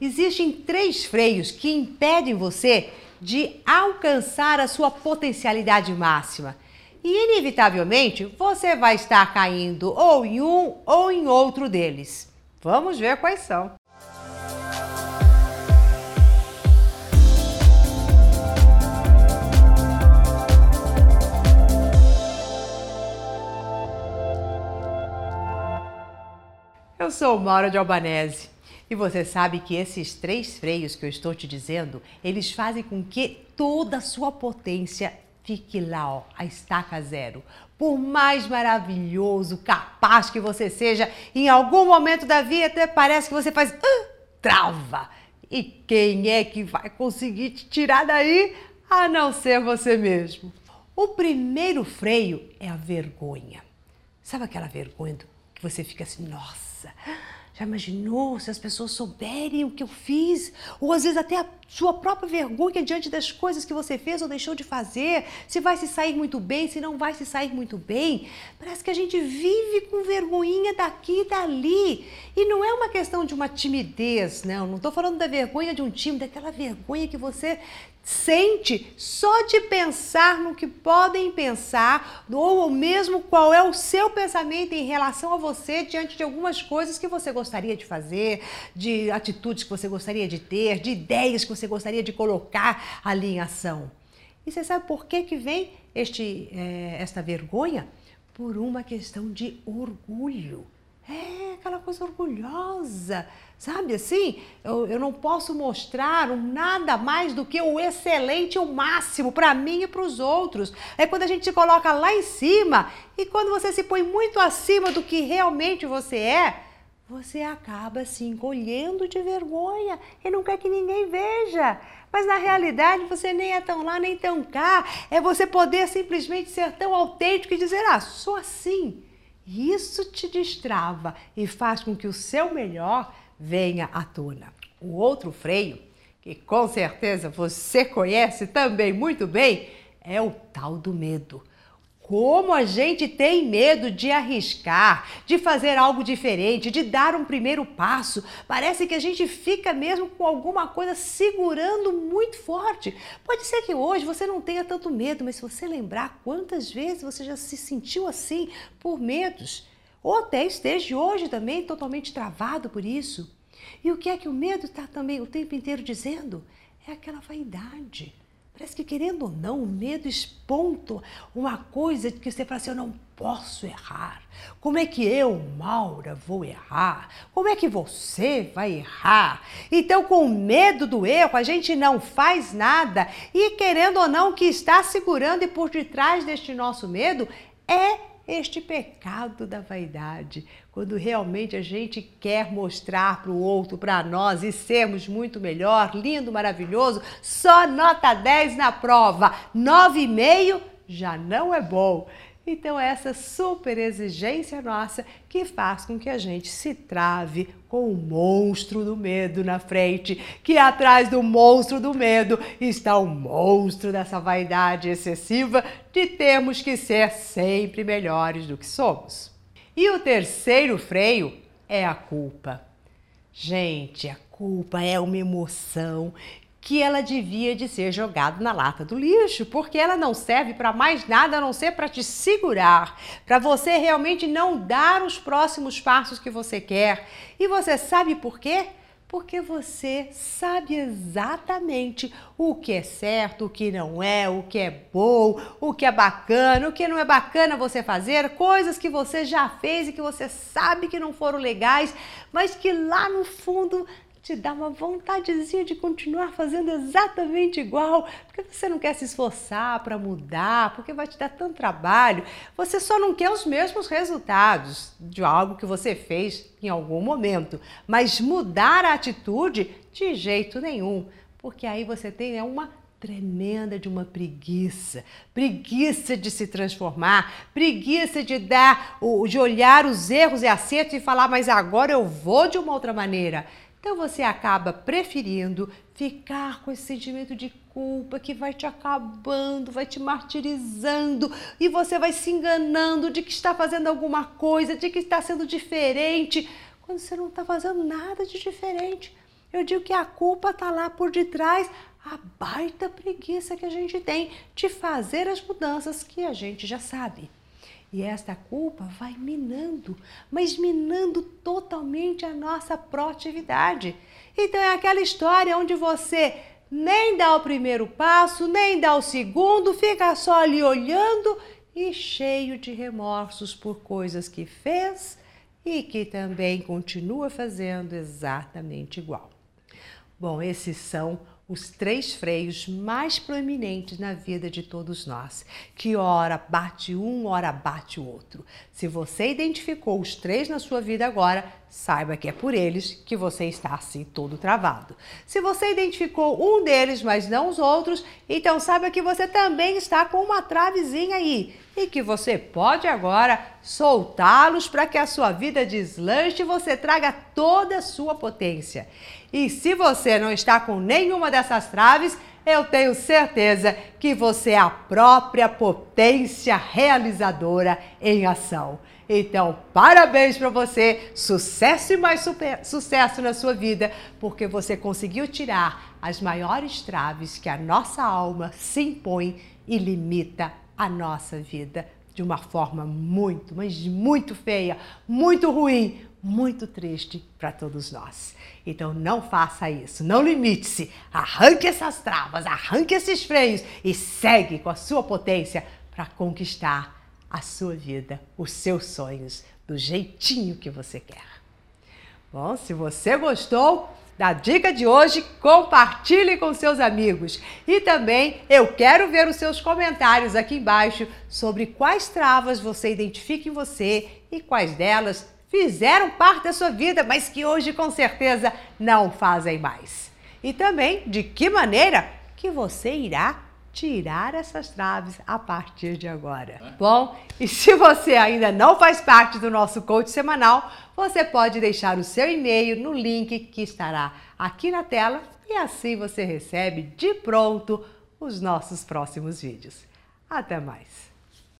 existem três freios que impedem você de alcançar a sua potencialidade máxima. E, inevitavelmente, você vai estar caindo ou em um ou em outro deles. Vamos ver quais são. Eu sou Maura de Albanese e você sabe que esses três freios que eu estou te dizendo, eles fazem com que toda a sua potência fique lá, ó, a estaca zero. Por mais maravilhoso, capaz que você seja, em algum momento da vida até parece que você faz uh, trava. E quem é que vai conseguir te tirar daí a não ser você mesmo? O primeiro freio é a vergonha. Sabe aquela vergonha que você fica assim, nossa, já imaginou se as pessoas souberem o que eu fiz? Ou às vezes até a sua própria vergonha diante das coisas que você fez ou deixou de fazer, se vai se sair muito bem, se não vai se sair muito bem. Parece que a gente vive com vergonhinha daqui e dali. E não é uma questão de uma timidez, não. Não estou falando da vergonha de um time, daquela vergonha que você sente só de pensar no que podem pensar, ou mesmo qual é o seu pensamento em relação a você diante de algumas coisas que você gostaria de fazer, de atitudes que você gostaria de ter, de ideias que você gostaria de colocar ali em ação. E você sabe por que, que vem este, é, esta vergonha? Por uma questão de orgulho. É aquela coisa orgulhosa, sabe assim? Eu, eu não posso mostrar nada mais do que o excelente, o máximo para mim e para os outros. É quando a gente se coloca lá em cima e quando você se põe muito acima do que realmente você é, você acaba se encolhendo de vergonha e não quer que ninguém veja. Mas na realidade você nem é tão lá nem tão cá. É você poder simplesmente ser tão autêntico e dizer: ah, sou assim. Isso te destrava e faz com que o seu melhor venha à tona. O outro freio, que com certeza você conhece também muito bem, é o tal do medo. Como a gente tem medo de arriscar, de fazer algo diferente, de dar um primeiro passo. Parece que a gente fica mesmo com alguma coisa segurando muito forte. Pode ser que hoje você não tenha tanto medo, mas se você lembrar quantas vezes você já se sentiu assim por medos, ou até esteja hoje também totalmente travado por isso. E o que é que o medo está também o tempo inteiro dizendo? É aquela vaidade Parece que, querendo ou não, o medo esponta uma coisa que você fala assim: eu não posso errar. Como é que eu, Maura, vou errar? Como é que você vai errar? Então, com medo do erro, a gente não faz nada e, querendo ou não, o que está segurando e por detrás deste nosso medo é este pecado da vaidade, quando realmente a gente quer mostrar para o outro, para nós e sermos muito melhor, lindo, maravilhoso, só nota 10 na prova, 9,5 já não é bom. Então, essa super exigência nossa que faz com que a gente se trave com o monstro do medo na frente, que atrás do monstro do medo está o monstro dessa vaidade excessiva de termos que ser sempre melhores do que somos. E o terceiro freio é a culpa. Gente, a culpa é uma emoção que ela devia de ser jogada na lata do lixo, porque ela não serve para mais nada a não ser para te segurar, para você realmente não dar os próximos passos que você quer. E você sabe por quê? Porque você sabe exatamente o que é certo, o que não é, o que é bom, o que é bacana, o que não é bacana você fazer, coisas que você já fez e que você sabe que não foram legais, mas que lá no fundo te dá uma vontadezinha de continuar fazendo exatamente igual, porque você não quer se esforçar para mudar, porque vai te dar tanto trabalho. Você só não quer os mesmos resultados de algo que você fez em algum momento, mas mudar a atitude de jeito nenhum, porque aí você tem né, uma tremenda de uma preguiça, preguiça de se transformar, preguiça de dar, de olhar os erros e acertos e falar, mas agora eu vou de uma outra maneira. Então você acaba preferindo ficar com esse sentimento de culpa que vai te acabando, vai te martirizando e você vai se enganando de que está fazendo alguma coisa, de que está sendo diferente, quando você não está fazendo nada de diferente. Eu digo que a culpa está lá por detrás, a baita preguiça que a gente tem de fazer as mudanças que a gente já sabe. E esta culpa vai minando, mas minando totalmente a nossa proatividade. Então é aquela história onde você nem dá o primeiro passo, nem dá o segundo, fica só ali olhando e cheio de remorsos por coisas que fez e que também continua fazendo exatamente igual. Bom, esses são os três freios mais proeminentes na vida de todos nós, que ora bate um, ora bate o outro. Se você identificou os três na sua vida agora, saiba que é por eles que você está assim todo travado. Se você identificou um deles, mas não os outros, então saiba que você também está com uma travezinha aí e que você pode agora soltá-los para que a sua vida deslanche e você traga toda a sua potência. E se você não está com nenhuma dessas traves, eu tenho certeza que você é a própria potência realizadora em ação. Então, parabéns para você, sucesso e mais super, sucesso na sua vida, porque você conseguiu tirar as maiores traves que a nossa alma se impõe e limita a nossa vida de uma forma muito, mas muito feia, muito ruim, muito triste para todos nós. Então não faça isso, não limite-se, arranque essas travas, arranque esses freios e segue com a sua potência para conquistar a sua vida, os seus sonhos, do jeitinho que você quer. Bom, se você gostou, da dica de hoje, compartilhe com seus amigos. E também eu quero ver os seus comentários aqui embaixo sobre quais travas você identifica em você e quais delas fizeram parte da sua vida, mas que hoje com certeza não fazem mais. E também de que maneira que você irá tirar essas traves a partir de agora. Bom, e se você ainda não faz parte do nosso coach semanal, você pode deixar o seu e-mail no link que estará aqui na tela e assim você recebe de pronto os nossos próximos vídeos. Até mais!